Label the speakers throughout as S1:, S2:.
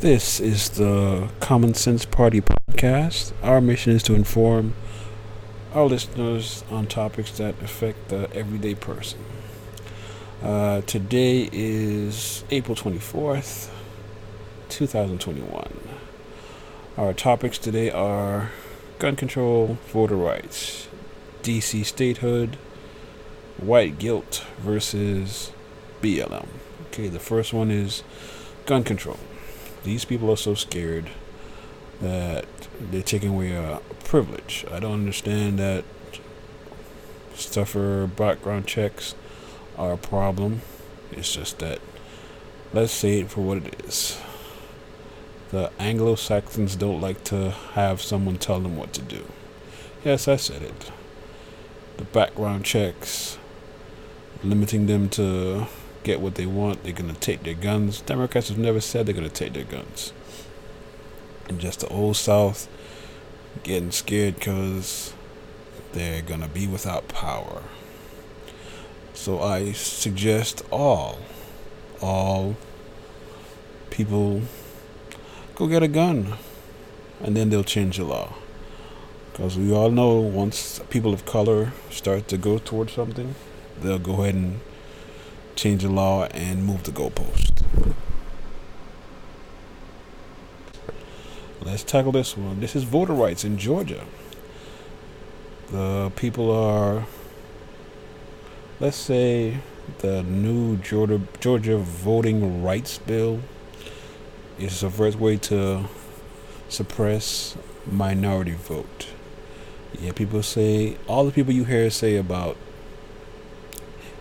S1: This is the Common Sense Party podcast. Our mission is to inform our listeners on topics that affect the everyday person. Uh, today is April 24th, 2021. Our topics today are gun control, voter rights, DC statehood, white guilt versus BLM. Okay, the first one is gun control. These people are so scared that they're taking away a privilege. I don't understand that stuffer background checks are a problem. It's just that let's say it for what it is. The Anglo Saxons don't like to have someone tell them what to do. Yes, I said it. The background checks, limiting them to get what they want, they're going to take their guns. Democrats have never said they're going to take their guns. And just the old South getting scared because they're going to be without power. So I suggest all, all people go get a gun and then they'll change the law. Because we all know once people of color start to go towards something, they'll go ahead and change the law and move the goalpost. Let's tackle this one. This is voter rights in Georgia. The people are, let's say, the new Georgia Georgia voting rights bill is the first way to suppress minority vote. Yeah, people say all the people you hear say about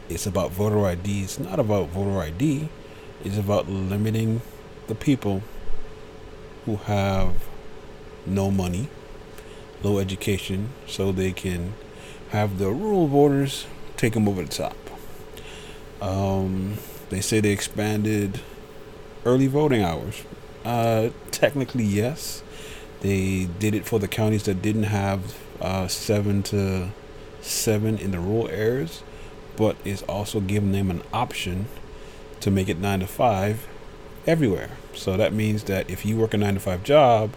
S1: it's about voter ID. It's not about voter ID. It's about limiting the people who have no money, low education, so they can have the rural voters take them over the top. Um, they say they expanded early voting hours. Uh, technically, yes. They did it for the counties that didn't have uh, 7 to 7 in the rural areas but it's also giving them an option to make it 9 to 5 everywhere. So that means that if you work a 9 to 5 job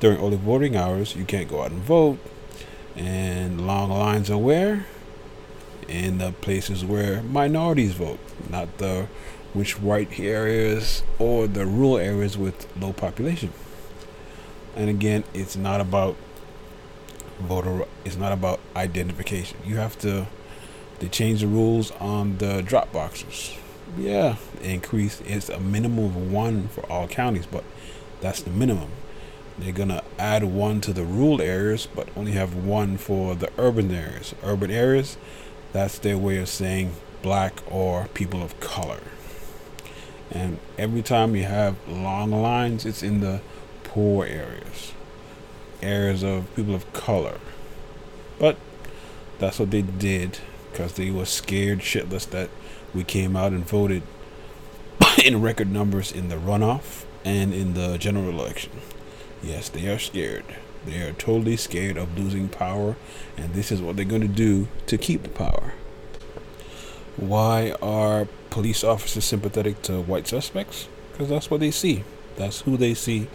S1: during early voting hours, you can't go out and vote. And long lines are where? In the places where minorities vote, not the which white areas or the rural areas with low population. And again, it's not about voter it's not about identification. You have to they changed the rules on the drop boxes. Yeah, increase it's a minimum of one for all counties, but that's the minimum. They're gonna add one to the rural areas, but only have one for the urban areas. Urban areas, that's their way of saying black or people of color. And every time you have long lines, it's in the poor areas, areas of people of color. But that's what they did because they were scared shitless that we came out and voted in record numbers in the runoff and in the general election. Yes, they are scared. They are totally scared of losing power, and this is what they're going to do to keep the power. Why are police officers sympathetic to white suspects? Because that's what they see. That's who they see.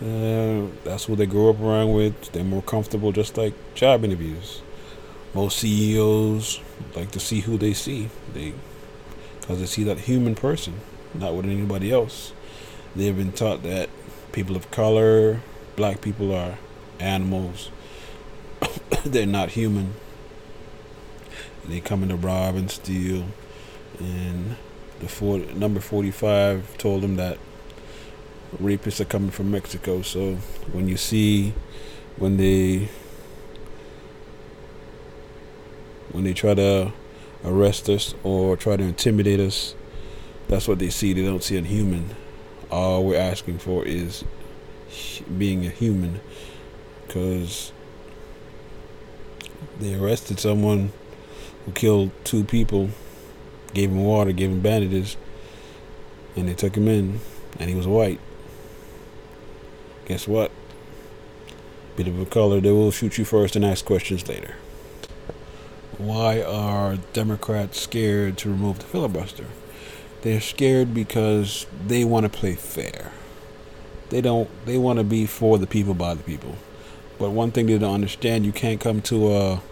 S1: Uh, that's who they grow up around with. They're more comfortable, just like job interviews most CEOs like to see who they see. They because they see that human person, not with anybody else. They've been taught that people of color, black people are animals. They're not human. They come in to rob and steal. And the four, number 45 told them that rapists are coming from Mexico. So when you see, when they when they try to arrest us or try to intimidate us, that's what they see. They don't see a human. All we're asking for is being a human because they arrested someone who killed two people, gave him water, gave him bandages, and they took him in, and he was white. Guess what? Bit of a color, they will shoot you first and ask questions later. Why are Democrats scared to remove the filibuster? They're scared because they want to play fair. they don't. They want to be for the people by the people. But one thing they don't understand: you can't come to a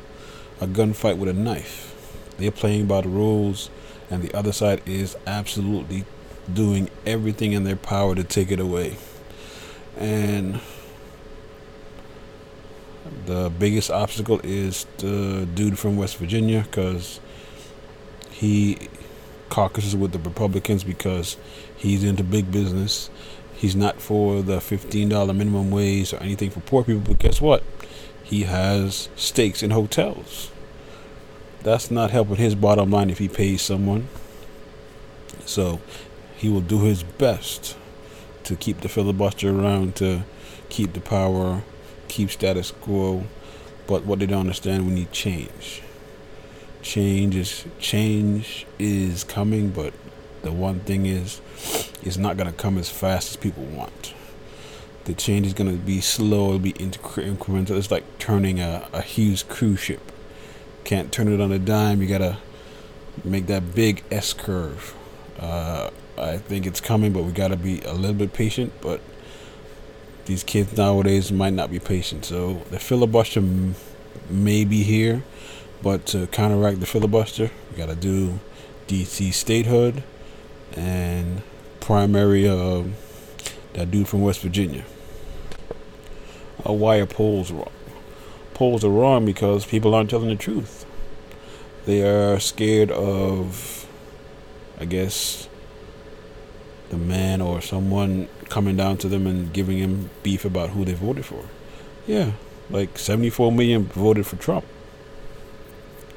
S1: a gunfight with a knife. They're playing by the rules, and the other side is absolutely doing everything in their power to take it away. And the biggest obstacle is the dude from West Virginia because he caucuses with the Republicans because he's into big business. He's not for the $15 minimum wage or anything for poor people, but guess what? He has stakes in hotels. That's not helping his bottom line if he pays someone. So he will do his best to keep the filibuster around, to keep the power, keep status quo. But what they don't understand, we need change. Change is change is coming, but the one thing is, it's not gonna come as fast as people want. The change is gonna be slow. It'll be incremental. It's like turning a, a huge cruise ship. Can't turn it on a dime. You gotta make that big S curve. Uh, I think it's coming, but we got to be a little bit patient. But these kids nowadays might not be patient. So the filibuster may be here, but to counteract the filibuster, we got to do DC statehood and primary uh, that dude from West Virginia. Uh, why are polls wrong? Polls are wrong because people aren't telling the truth. They are scared of, I guess, the man or someone coming down to them and giving him beef about who they voted for. Yeah, like 74 million voted for Trump.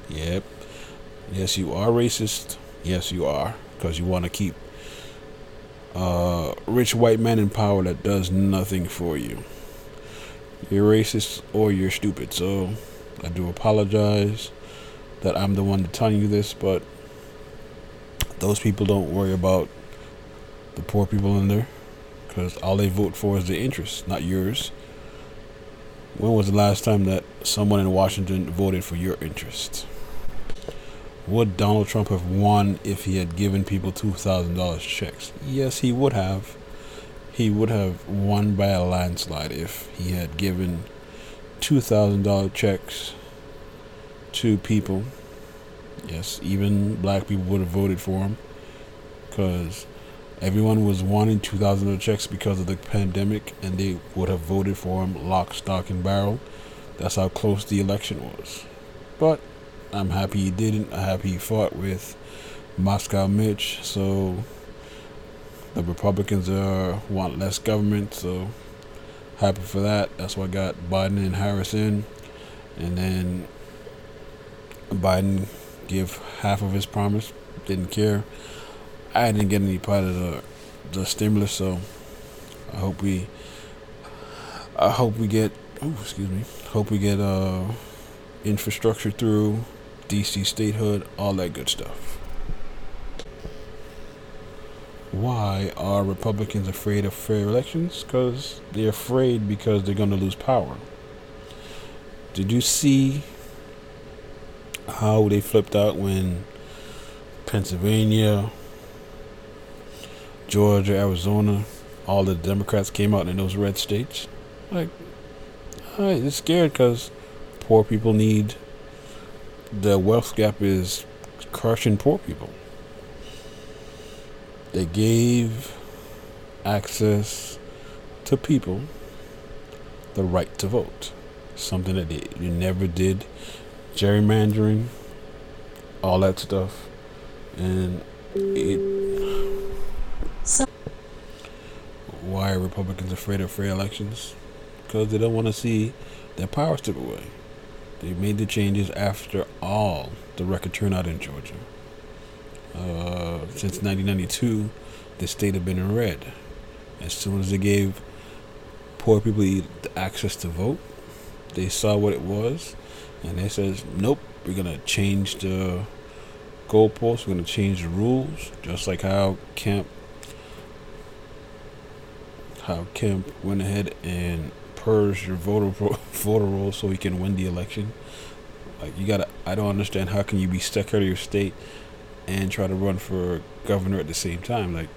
S1: Yep. Yes, you are racist. Yes, you are. Because you want to keep a rich white man in power that does nothing for you. You're racist or you're stupid. So I do apologize that I'm the one telling you this, but those people don't worry about the poor people in there because all they vote for is their interests, not yours. When was the last time that someone in Washington voted for your interests? Would Donald Trump have won if he had given people $2,000 checks? Yes, he would have. He would have won by a landslide if he had given $2,000 checks to people. Yes, even black people would have voted for him because Everyone was wanting 2,000 checks because of the pandemic, and they would have voted for him lock, stock, and barrel. That's how close the election was. But I'm happy he didn't. I'm happy he fought with Moscow Mitch. So the Republicans are want less government. So happy for that. That's why I got Biden and Harris in, and then Biden give half of his promise. Didn't care. I didn't get any part of the the stimulus, so I hope we I hope we get oh excuse me hope we get uh infrastructure through DC statehood, all that good stuff. Why are Republicans afraid of fair elections? Because they're afraid because they're going to lose power. Did you see how they flipped out when Pennsylvania, Georgia, Arizona, all the Democrats came out in those red states. Like, they're scared because poor people need the wealth gap is crushing poor people. They gave access to people the right to vote, something that they you never did. Gerrymandering, all that stuff, and it so why are Republicans afraid of free elections? Because they don't want to see their power strip away. They made the changes after all the record turnout in Georgia. Uh, since 1992, the state had been in red. As soon as they gave poor people the access to vote, they saw what it was, and they said, "Nope, we're gonna change the goalposts. We're gonna change the rules, just like how Kemp how Kemp went ahead and purged your voter voter rolls so he can win the election. Like you gotta, I don't understand how can you be Secretary of your State and try to run for governor at the same time. Like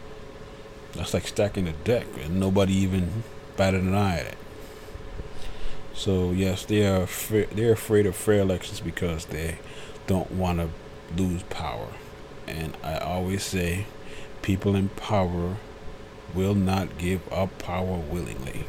S1: That's like stacking the deck, and nobody even batted an eye at it. So yes, they are they're afraid of fair elections because they don't want to lose power. And I always say, people in power will not give up power willingly.